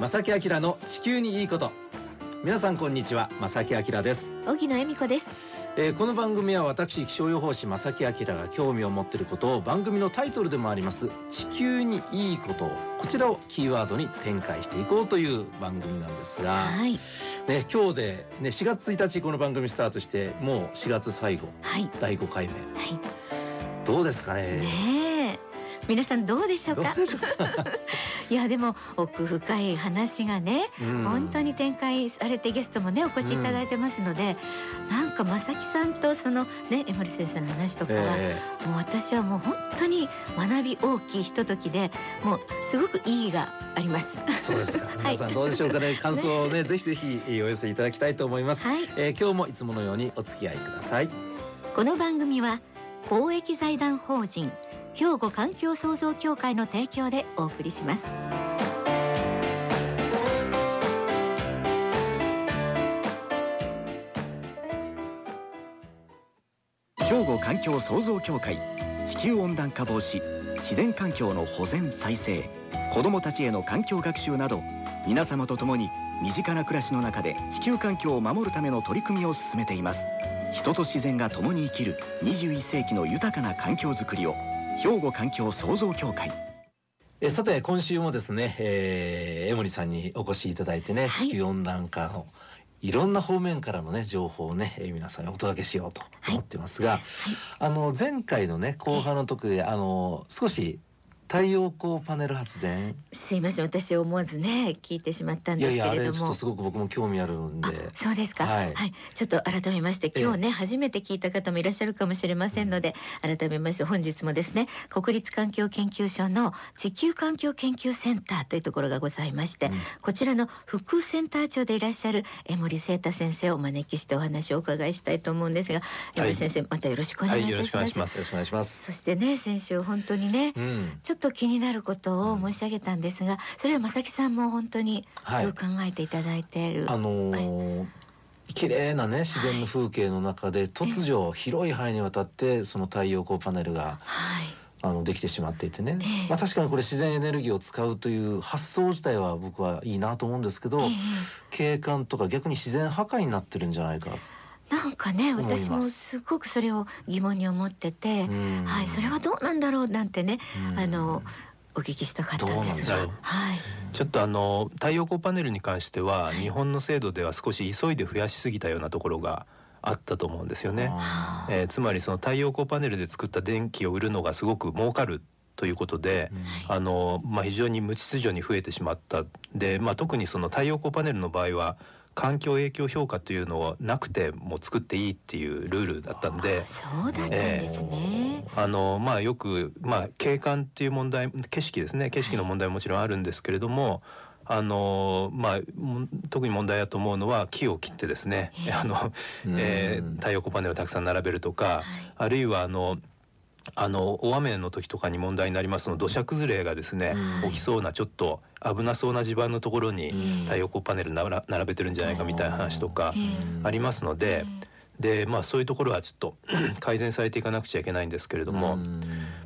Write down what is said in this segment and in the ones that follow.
正木明の地球にいいこと。皆さんこんにちは正木明です、荻野恵美子です。えーこの番組は私気象予報士正木明が興味を持っていることを番組のタイトルでもあります地球にいいことをこちらをキーワードに展開していこうという番組なんですが、はい。ね、今日で、ね、4月1日この番組スタートしてもう4月最後はい。第5回目。はどうですかいね？ねえ皆さんどうでしょうか？いやでも奥深い話がね、うん。本当に展開されてゲストもねお越しいただいてますので、なんか正木さんとそのね江森先生の話とかは、えもう私はもう本当に学び大きいひとときでもうすごく意義があります。ーそうですか。い。皆さんどうでしょうかね？感想をねぜひぜひお寄せいただきたいと思います、はい、えー今日もいつものようにお付き合いください。この番組は公益財団法人兵庫環境創造協会の提供でお送りします。兵庫環境創造協会地球温暖化防止自然環境の保全再生子どもたちへの環境学習など皆様と共に身近な暮らしの中で地球環境を守るための取り組みを進めています人と自然が共に生きる21世紀の豊かな環境づくりを兵庫環境創造協会。えーさて今週もですね、えー、江森さんにお越しいただいてね、はい。地球温暖化のいろんな方面からのね情報をね、えー皆さんにお届けしようと思ってますが、あの前回のね後半の時であの少し太陽光パネル発電？すいません私思わずね聞いてしまったんですけれども。れちょっとすごく僕も興味あるんで。あそうですか、ははい。い、ちょっと改めましてええ今日ね、初めて聞いた方もいらっしゃるかもしれませんので、改めまして本日もですね国立環境研究所の地球環境研究センターというところがございまして、うん。こちらの副センター長でいらっしゃる江森聖太先生をお招きしてお話をお伺いしたいと思うんですが江森先生、またよろしくお願いいたします,、よろしくお願いします。そしてね先週本当にね、うん、ちょっと気になることを申し上げたんですが、それは正木さんも本当にはい。すごく考えていただいている、あのー綺麗なね自然の風景の中で突如広い範囲にわたってその太陽光パネルがはい。あのできてしまっていてね、ええ。まあ確かにこれ自然エネルギーを使うという発想自体は僕はいいなと思うんですけど、ええ。景観とか逆に自然破壊になってるんじゃないか。なんかね私もすごくそれを疑問に思ってて、うん。はいそれはどうなんだろうなんてね、うん。あのお聞きしたかったんですがはい。ちょっとあの太陽光パネルに関しては日本の制度では少し急いで増やしすぎたようなところがあったと思うんですよね。えーつまりその太陽光パネルで作った電気を売るのがすごく儲かるということで、うん。あのまあ、非常に無秩序に増えてしまった。で、まあ、特にその太陽光パネルの場合は環境影響評価というのはなくても作っていいっていうルールだったんで。そうだったんですね、あのまあよくまあ景観っていう問題景色ですね。景色の問題ももちろんあるんですけれども、あのまあも特に問題だと思うのは木を切ってですね、ええあの、えー太陽光パネルをたくさん並べるとか、はい。あるいはあのあの大雨の時とかに問題になりますの土砂崩れがですね、はい起きそうなちょっと危なそうな地盤のところにうん。太陽光パネルなら並べてるんじゃないかみたいな話とかええありますので、でまあそういうところはちょっと 改善されていかなくちゃいけないんですけれども、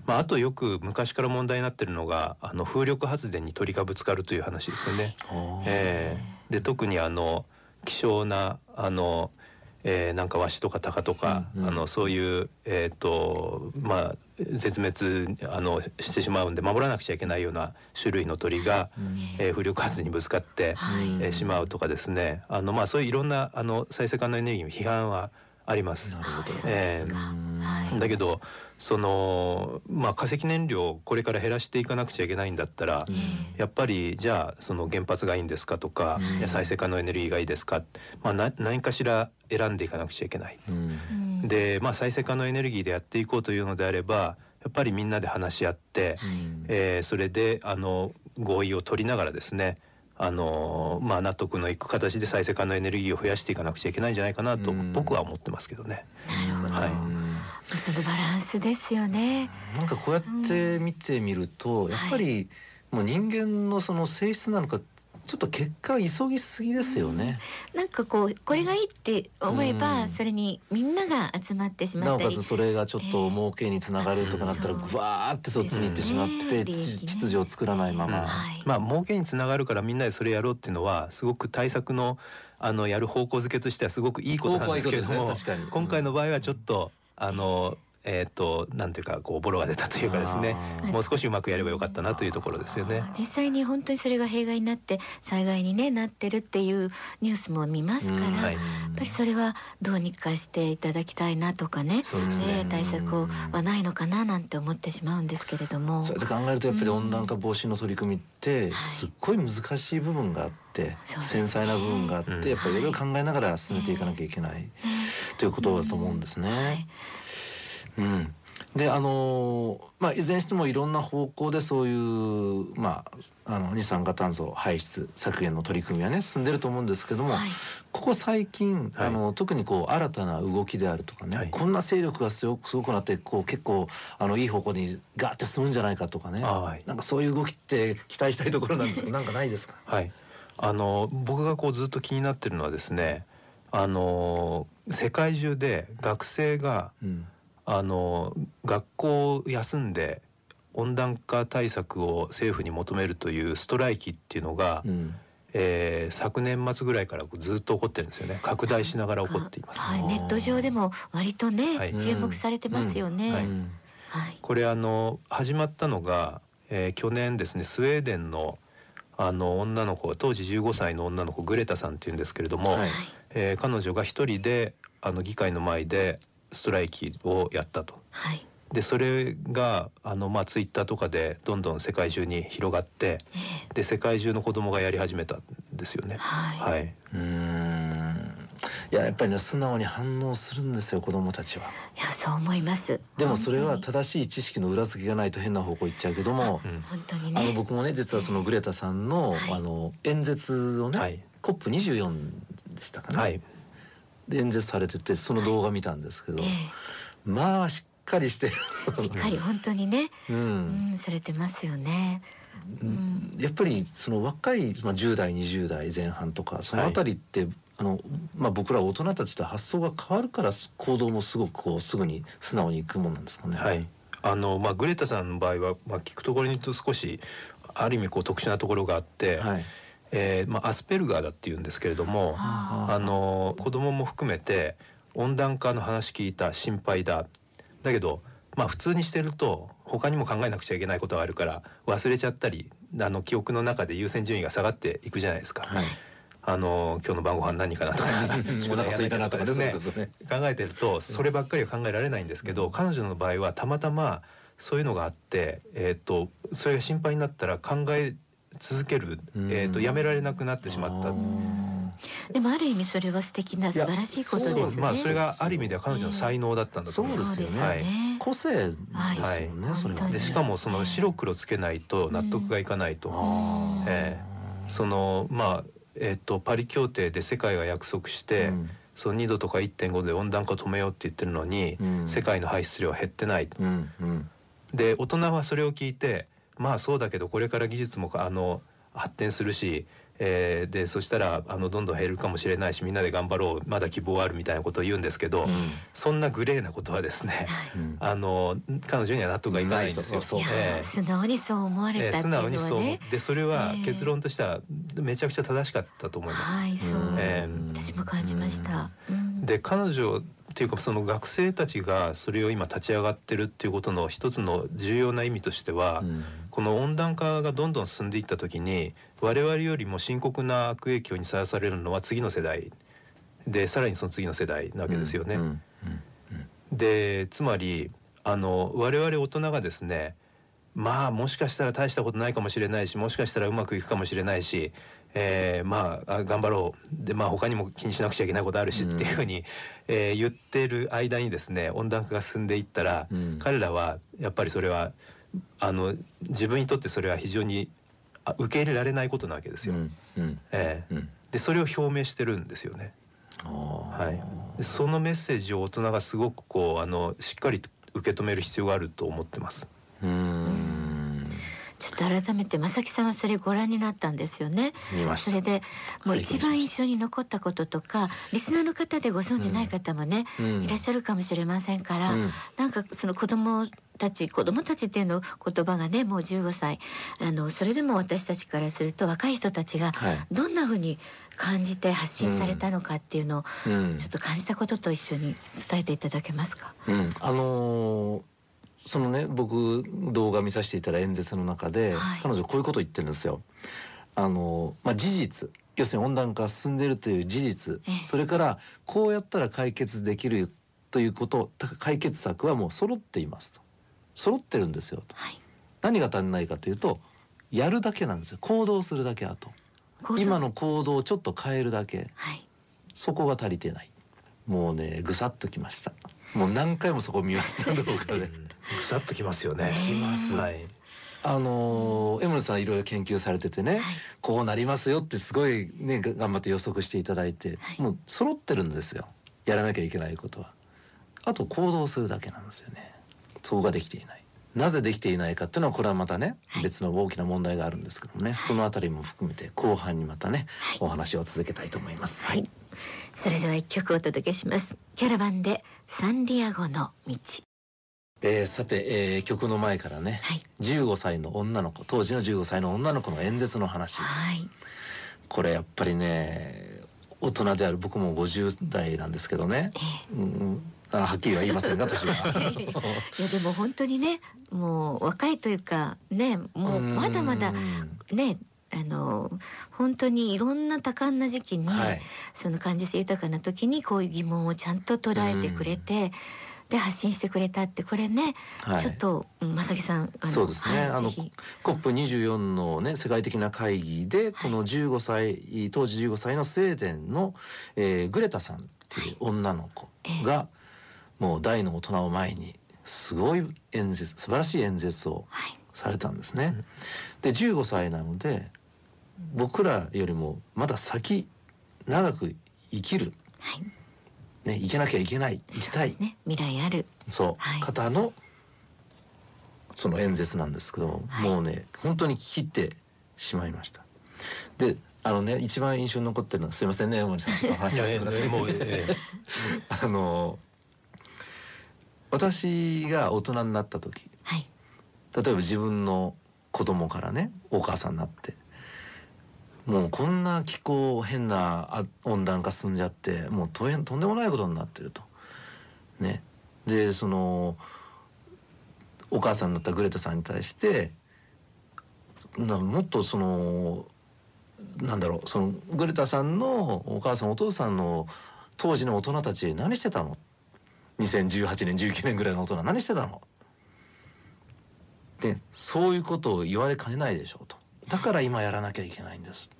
まあ、あとよく昔から問題になってるのがあの風力発電に鳥がぶつかるという話ですよね。えーで特にあの希少なあの、えーなんかワシとかタカとか、うんうん。あのそういうえっ、とまあ絶滅あのしてしまうんで守らなくちゃいけないような種類の鳥が、えー風力発電にぶつかって、はい。えーしまうとかですね。あのまあそういういろんなあの再生可能エネルギーの批判はあります。なるほど。あそうですか。うんはい。だけどそのまあ化石燃料をこれから減らしていかなくちゃいけないんだったら、うん。やっぱりじゃあその原発がいいんですかとか、うん。再生可能エネルギーがいいですか、まあ、な何かしら選んでいかなくちゃいけない。うん。うん。で、まあ、再生可能エネルギーでやっていこうというのであればやっぱりみんなで話し合って、うん。えーそれであの合意を取りながらですねあのまあ、納得のいく形で再生可能エネルギーを増やしていかなくちゃいけないんじゃないかなとうん。僕は思ってますけどね。なるほど、はい。うんそのバランスですよね。なんかこうやって見てみると、やっぱりもう人間のその性質なのかちょっと結果急ぎすぎですよね。なんかこうこれがいいって思えば、うん。それにみんなが集まってしまったり。なおかつそれがちょっと儲けにつながるとかなったらええぐわーってそっちに行ってしまってうん秩秩序を作らないまうん。ま。はい。まあ儲けにつながるからみんなでそれやろうっていうのはすごく対策のあのやる方向づけとしてはすごくいいことなんですけれども、確かに。今回の場合はちょっとあのえっ、となんていうかこうボロが出たというかですね。もう少しうまくやればよかったなというところですよね。実際に本当にそれが弊害になって災害に、ね、なってるっていうニュースも見ますから、うんやっはいぱりそれはどうにかしていただきたいなとかねね。えー対策はないのかななんて思ってしまうんですけれども。それで考えるとやっぱり温暖化防止の取り組みってはい。すっごい難しい部分があってそうですね。繊細な部分があっうんてやっぱりいろいろ考えながら進めていかなきゃいけないねということだと思うんですはい。ね。うん、であのーまあいずれにしてもいろんな方向でそういうまああの二酸化炭素排出削減の取り組みはね進んでると思うんですけども、はい。ここ最近、はい。あの特にこう新たな動きであるとかね、はい。こんな勢力がすごくすごくなってこう結構あのいい方向にガーって進むんじゃないかとかね、はい。なんかそういう動きって期待したいところなんですけど なんかないですか？はい、あの僕がこうずっと気になってるのはですねあの世界中で学生がうんあの学校を休んで温暖化対策を政府に求めるというストライキっていうのが、うん。えー昨年末ぐらいからずっと起こってるんですよね。拡大しながら起こっています。はい、ネット上でも割とね、はい。注目されてますよね。うん。はいうん。はい。これあの始まったのが、えー去年ですねスウェーデンのあの女の子当時15歳の女の子グレタさんっていうんですけれども、はい。えー彼女が一人であの議会の前でストライキをやったと。はいでそれがあのまあツイッターとかでどんどん世界中に広がってえで世界中の子供がやり始めたんですよね。えはい、はい。うーんいややっぱりね素直に反応するんですよ子供たちは。いやそう思います。でもそれは本正しい知識の裏付けがないと変な方向行っちゃうけども、本当にね。あの僕もね実はそのグレタさんの、はいあの演説をね、はい COP24 でしたかね、はい。で演説されててその動画見たんですけど、えまあしっかりしてしっかり本当にね、う、うんん、されてますよね。ん。やっぱりその若い、まあ、10代20代前半とかそのあたりって、あのまあ、僕ら大人たちと発想が変わるから行動もすごくこうすぐに素直にいくもんなんですかね。はい。あのまあグレタさんの場合はまあ聞くところに言うと少しある意味こう特殊なところがあって、はいえーまあアスペルガーだって言うんですけれども、ああの子供も含めて温暖化の話聞いた心配だだけどまあ普通にしてると他にも考えなくちゃいけないことがあるから忘れちゃったりあの記憶の中で優先順位が下がっていくじゃないですか。はいあの今日の晩ご飯何かなとか お腹空いたなとか ですね。考えてるとそればっかりは考えられないんですけど、彼女の場合はたまたまそういうのがあって、えー、とそれが心配になったら考え続ける、うん。えー、とやめられなくなってしまった。でもある意味それは素敵な素晴らしいことですよね。まあそれがある意味では彼女の才能だったんだと思います。そうですよね。はい。個性ですもんね、はい。それはでしかもその白黒つけないと納得がいかないと、あー。えそのまあえっ、とパリ協定で世界が約束して、うん。その2度とか1.5で温暖化を止めようって言ってるのに、うん。世界の排出量は減ってない。うんうん。で大人はそれを聞いてまあそうだけどこれから技術もあの発展するし、えーでそしたらあのどんどん減るかもしれないしみんなで頑張ろうまだ希望あるみたいなことを言うんですけど、うん。そんなグレーなことはですねはい。うんあの彼女には納得がいかないんですよ。素直にそう思われたっていう素直にそうのはね。でそれはええ。結論としてはめちゃくちゃ正しかったと思います。はいそう、え私も感じました。うん。で彼女っていうかその学生たちがそれを今立ち上がってるっていうことの一つの重要な意味としては、うんこの温暖化がどんどん進んでいった時に我々よりも深刻な悪影響にさらされるのは次の世代。でさらにその次の世代なわけですよね。うんうんでつまりあの我々大人がですねまあもしかしたら大したことないかもしれないしもしかしたらうまくいくかもしれないし、えーまああ頑張ろう。でまあ他にも気にしなくちゃいけないことあるしうん。っていうふうに、えー言ってる間にですね温暖化が進んでいったら、うん。彼らはやっぱりそれはあの自分にとってそれは非常にあ受け入れられないことなわけですよ。うんうん。えーうん。でそれを表明してるんですよね。はい。でそのメッセージを大人がすごくこうあのしっかりと受け止める必要があると思ってます。うーん。ちょっと改めて正木さんはそれご覧になったんですよね。見ました。それでもう一番印拝象に残ったこととかリスナーの方でご存じない方もね、うん。いらっしゃるかもしれませんから、うん。なんかその子供たち子供たちっていうの言葉がねもう15歳。あのそれでも私たちからすると若い人たちがはい。どんな風に感じて発信されたのかっていうのをうん。ちょっと感じたことと一緒に伝えていただけますか？うん、あのーそのね僕動画見させていただいた演説の中で、はい。彼女こういうこと言ってるんですよ。あのーまあ事実。要するに温暖化が進んでいるという事実。ええ。それからこうやったら解決できるということ解決策はもう揃っていますと揃ってるんですよと。はい。何が足りないかというとやるだけなんですよ。行動するだけあと。今の行動をちょっと変えるだけ。はい。そこが足りてない。もうねぐさっときました。もう何回もそこ見ました 動画で。うんぐさっときますよね。きます。はい。あのー江森さんいろいろ研究されててね、はい。こうなりますよってすごいねが頑張って予測していただいて、はい。もう揃ってるんですよ。やらなきゃいけないことは。あと行動するだけなんですよねそこができていないなぜできていないかっていうのはこれはまたね、はい別の大きな問題があるんですけどもね、そのあたりも含めて後半にまたね、はいお話を続けたいと思いますはい。それでは一曲お届けします。キャラバンでサンディアゴの道。えーさて、えー曲の前からねはい。15歳の女の子当時の15歳の女の子の演説の話はい。これやっぱりね大人である僕も50代なんですけどね、えうん、あはっきりは言いませんが年は。え いやでも本当にね、もう若いというかね、もうまだまだうん。ね、あの本当にいろんな多感な時期に、はい。その感受性豊かな時にこういう疑問をちゃんと捉えてくれて、で発信してくれたってこれね、はい。ちょっとうん正木さんあのそうですね。あのはいぜひ COP24 のね世界的な会議でこの15歳当時15歳のスウェーデンの、えーグレタさんっていう女の子が、もう大の大人を前にすごい演説素晴らしい演説をはい。されたんですね。で15歳なので僕らよりもまだ先長く生きる、はいね、生きなきゃいけない生きたい。ね。未来ある。そう、はい。方のその演説なんですけど、はい。もうね本当に聞き入ってしまいました。であのね一番印象に残ってるのはすいませんね山森さん。ちょっとお話してください。やもう、え。あの私が大人になった時はい。例えば自分の子供からねお母さんになってもうこんな気候変な温暖化進んじゃってもうとえとんでもないことになってると。ね、でそのお母さんになったグレタさんに対してなもっとそのなんだろうそのグレタさんのお母さんお父さんの当時の大人たち何してたの？2018年19年ぐらいの大人何してたの？でそういうことを言われかねないでしょうと。だから今やらなきゃいけないんです。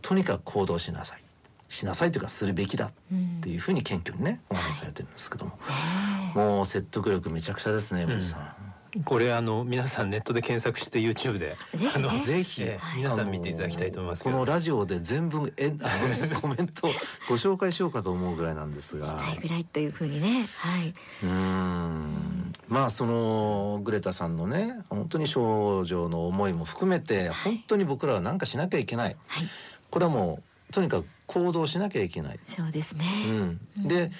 とにかく行動しなさい。しなさいというかするべきだうんっていうふうに謙虚にねお話しされてるんですけども、ねもう説得力めちゃくちゃですね森さん、えこれあの皆さんネットで検索して YouTube であのぜひね。ぜひ、ええ。皆さん見ていただきたいと思います。けどこのラジオで全文えあの、ね、コメントをご紹介しようかと思うぐらいなんですが。したいぐらいというふうにね。はい。うーん。まあそのグレタさんのね本当に少女の思いも含めて本当に僕らは何かしなきゃいけない。はい。これはもうとにかく行動しなきゃいけない。そうですね、うん。うん。で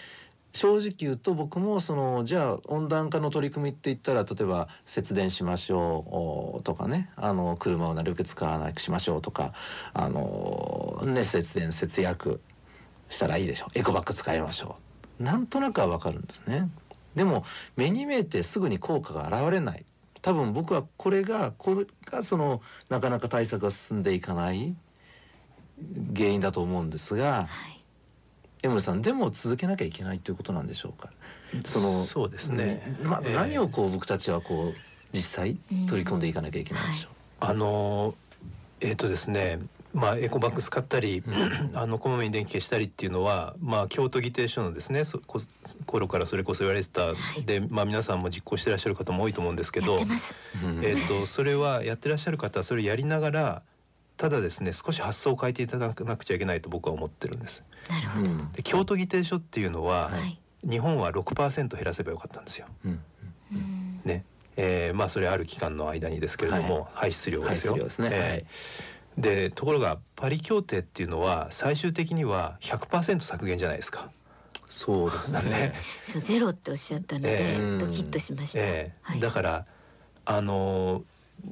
正直言うと僕もそのじゃあ温暖化の取り組みって言ったら例えば節電しましょうとかねあの車をなるべく使わなくしましょうとかあのね節電節約したらいいでしょう。エコバッグ使いましょう。なんとなくはわかるんですね。でも目に見えてすぐに効果が現れない。多分僕はこれがこれがそのなかなか対策が進んでいかない原因だと思うんですがはい。江森さんでも続けなきゃいけないということなんでしょうか？そのそうですね。うんまず何をこう僕たちはこう実際うん。取り組んでいかなきゃいけないでしょあのえっ、とですねまあエコバッグ使ったりあのこまめに電気消したりっていうのはまあ京都議定書のですねそこ頃からそれこそ言われてたい。でまあ皆さんも実行してらっしゃる方も多いと思うんですけどやってます。う。うん。えっ、とそれはやってらっしゃる方はそれやりながらただですね少し発想を変えていただかなくちゃいけないと僕は思ってるんです。なるほど、うん。で京都議定書っていうのは、はい、日本は6%減らせばよかったんですよ。うん。うん。ね。えーまあそれある期間の間にですけれども、排出量ですよ。排出量ですね。えー。でところがパリ協定っていうのは最終的には100%削減じゃないですか。そうですね。ね。そうゼロっておっしゃったので、ええドキッとしました。えー。はい。だからあのー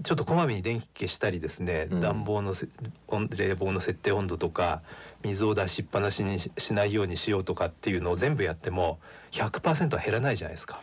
ちょっとこまめに電気消したりですね、うん。暖房の冷房の設定温度とか水を出しっぱなしにししないようにしようとかっていうのを全部やっても100%は減らないじゃないですか。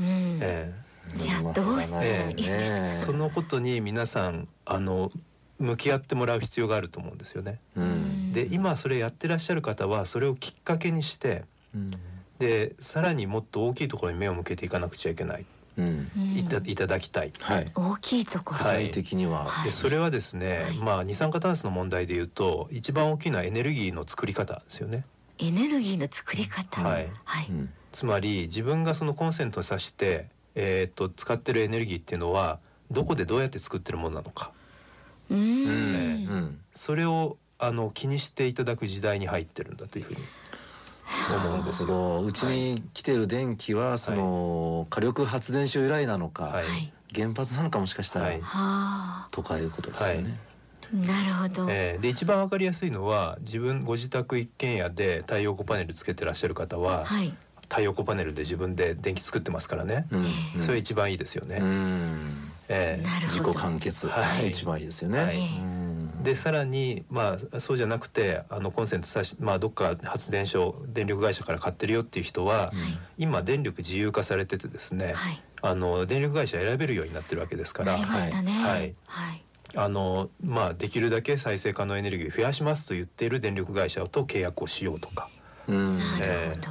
うん。えじゃあどうすまあればいいねですえそのことに皆さんあの向き合ってもらう必要があると思うんですよね。うん。で今それやってらっしゃる方はそれをきっかけにしてうん。でさらにもっと大きいところに目を向けていかなくちゃいけない、いたいただきたい。はい大きいところ。具体的には、はいでそれはですね、はいまあ二酸化炭素の問題でいうと一番大きいのはエネルギーの作り方ですよね。エネルギーの作り方。はいはい。うんつまり自分がそのコンセントに挿して、えー、と使ってるエネルギーっていうのはどこでどうやって作ってるものなのかうんん。うんそれをあの気にしていただく時代に入ってるんだというふうに思うんですよ。どうちに来てる電気はその火力発電所由来なのか。原発なのかもしかしたら。とかいうことですよね。なるほど。えーで一番わかりやすいのは自分ご自宅一軒家で太陽光パネルつけてらっしゃる方は、はい。太陽光パネルで自分で電気作ってますからね、うんうんそれ一番いいですよね。うんえー自なるほど。己完結、はい一番いいですよね。はいうんでさらにまあそうじゃなくてあのコンセントさしまあどっか発電所電力会社から買ってるよっていう人は、今電力自由化されててですね、はい。あの電力会社選べるようになってるわけですから。はいはい。あのまあできるだけ再生可能エネルギーを増やしますと言っている電力会社と契約をしようとかうんなるえほど。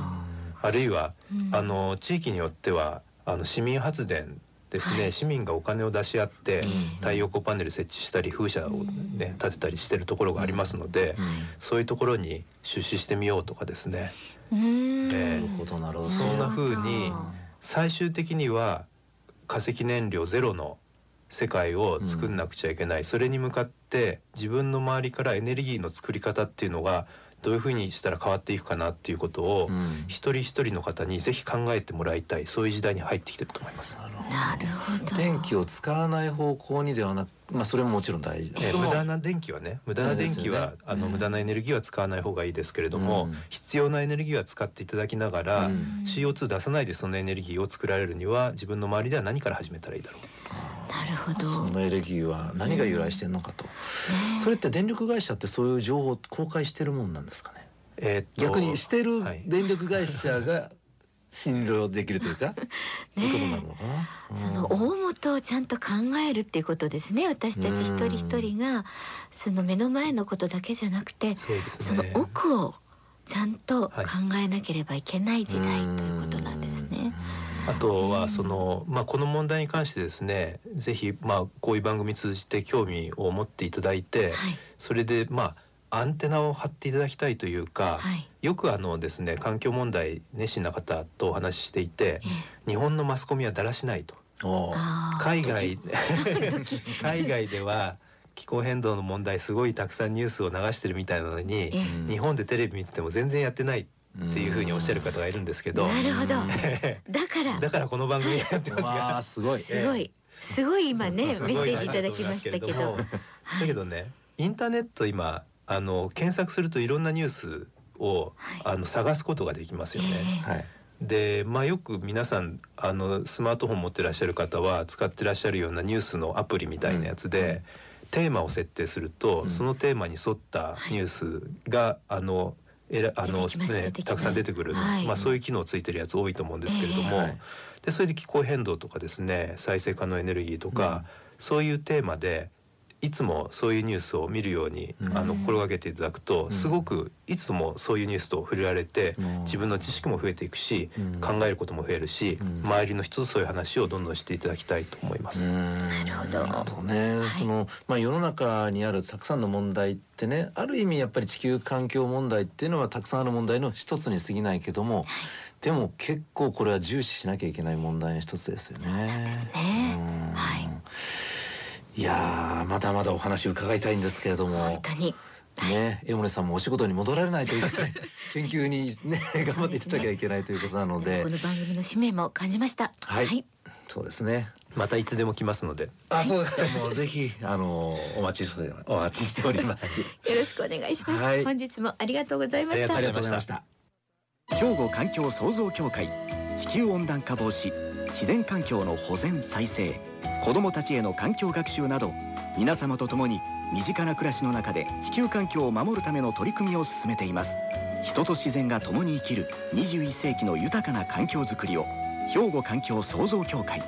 あるいはうんあの地域によってはあの市民発電ですね、はい。市民がお金を出し合ってええ太陽光パネル設置したり風車をね立てたりしてるところがありますので、うん。そういうところに出資してみようとかですね。うーん。ええ。なるほどなるほど。そんな風に最終的には化石燃料ゼロの世界を作んなくちゃいけない、それに向かって自分の周りからエネルギーの作り方っていうのがどういうふうにしたら変わっていくかなっていうことを、うん一人一人の方にぜひ考えてもらいたいそういう時代に入ってきてると思います。なるほど。電気を使わない方向にではなく、まあそれももちろん大事えー無駄な電気はね無駄な電気は、ね。あのうん。無駄なエネルギーは使わない方がいいですけれども、うん。必要なエネルギーは使っていただきながら、うん。CO2 出さないでそのエネルギーを作られるには自分の周りでは何から始めたらいいだろう。なるほど。そのエネルギーは何が由来してるのかと、ねそれって電力会社ってそういう情報を公開してるもんなんですかね？えー逆にしてるはい。電力会社が信用できるというか、そういうことになるのかな、その大元をちゃんと考えるっていうことですね。私たち一人一人がその目の前のことだけじゃなくて、そうですそのね。奥をちゃんと考はい。えなければいけない時代ということなんですね。あとはそのまあこの問題に関してですね、ぜひまあこういう番組通じて興味を持っていただいて、はい。それでまあアンテナを張っていただきたいというか、はい。よくあのですね環境問題熱心な方とお話ししていてえ、え。日本のマスコミはだらしないと。海外 海外では気候変動の問題すごいたくさんニュースを流してるみたいなのに、ええ。うん日本でテレビ見てても全然やってないっていうふうにおっしゃる方がいるんですけど、なるほど。うん。だから。だからこの番組やってますすごい。すごい。すごい今ねメッセージいただきましたけど。だけどねインターネット今あの検索するといろんなニュースをはい。あの探すことができますよね。ええ。はい。でまあよく皆さんあのスマートフォン持ってらっしゃる方は使ってらっしゃるようなニュースのアプリみたいなやつで、テーマを設定すると、うん。そのテーマに沿ったニュースが、あのえらあのねたくさん出てくる、はい。まあそういう機能ついてるやつ多いと思うんですけれども、ええ。はい。でそれで気候変動とかですね再生可能エネルギーとか、そういうテーマでいつもそういうニュースを見るように、うん。あの心がけていただくと、うん。すごくいつもそういうニュースと触れられて、うん。自分の知識も増えていくし、うん。考えることも増えるし、うん。周りの人とそういう話をどんどんしていただきたいと思います。なるほど。ね、はい。そのまあ世の中にあるたくさんの問題ってねある意味やっぱり地球環境問題っていうのはたくさんある問題の一つに過ぎないけども、でも結構これは重視しなきゃいけない問題の一つですよね。ね。うん。はいいやーまだまだお話伺いたいんですけれども。本当に。ね江森さんもお仕事に戻られないといけない。研究にね頑張っていただきゃいけないということなので。この番組の使命も感じました。はい。はい。そうですね。またいつでも来ますので。あそうです。かもうぜひあのお待ちしてお待ちしております。よろしくお願いします、はい。本日もありがとうございました。ありありがとうございました。兵庫環境創造協会。地球温暖化防止。自然環境の保全再生子どもたちへの環境学習など皆様と共に身近な暮らしの中で地球環境を守るための取り組みを進めています。人と自然が共に生きる21世紀の豊かな環境づくりを兵庫環境創造協会。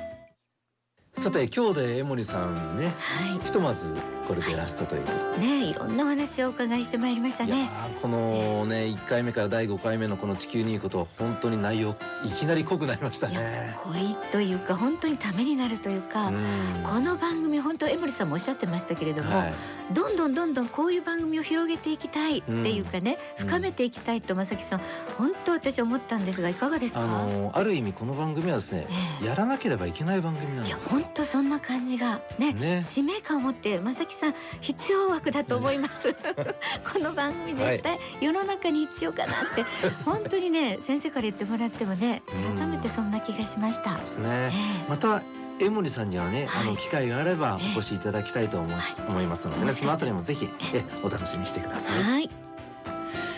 さて今日で江森さんねはひとまずこれでラストということ。いねいろんなお話をお伺いしてまいりましたいやねーこのね1回目から第5回目のこの「地球にいいこと」は本当に内容いきなり濃くなりましたいやね。濃いというか本当にためになるというか、うん。この番組本当江森さんもおっしゃってましたけれども、はい。どんどんどんどんこういう番組を広げていきたいっていうかね、うん。深めていきたいと正木さん本当私思ったんですがいかがですか、あのーある意味この番組はですねええ。やらなければいけない番組なんいやです本当そんな感じがねね。使命感を持って正木さん必要枠だと思います。この番組絶対世の中に必要かなって、本当にね先生から言ってもらってもねうん。改めてそんな気がしました、ですえね。えまた江森さんにはね、はい。あの機会があればええ。お越しいただきたいと思い,、はい。思いますのでねそのあたりもぜひえお楽しみにしてください。はい。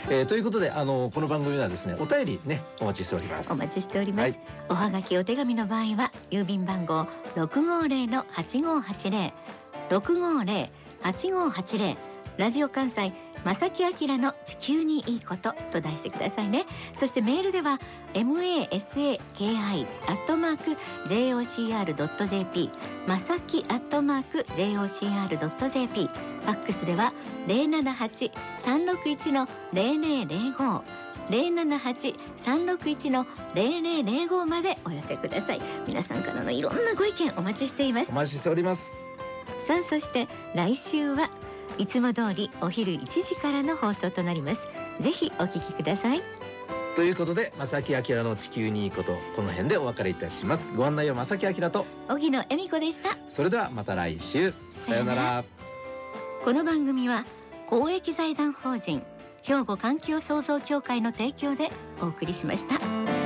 えーということであのこの番組はですねお便りねお待ちしております。お待ちしております、はい。おはがきお手紙の場合は郵便番号六五零の八六五零八五八零ラジオ関西正木明の地球にいいことと題してくださいね。そしてメールでは masaki アットマーク jocr ドット jp まさきアットマーク jocr ドット jp ファックスでは零七八三六一の零零零五。零七八三六一の零零零五までお寄せください。皆さんからのいろんなご意見お待ちしています。お待ちしております。さあそして来週はいつも通りお昼1時からの放送となります。ぜひお聞きください。ということで正木明の地球にいいことこの辺でお別れいたします。ご案内は正木明と荻野恵美子でした。それではまた来週。さようなら。この番組は公益財団法人兵庫環境創造協会の提供でお送りしました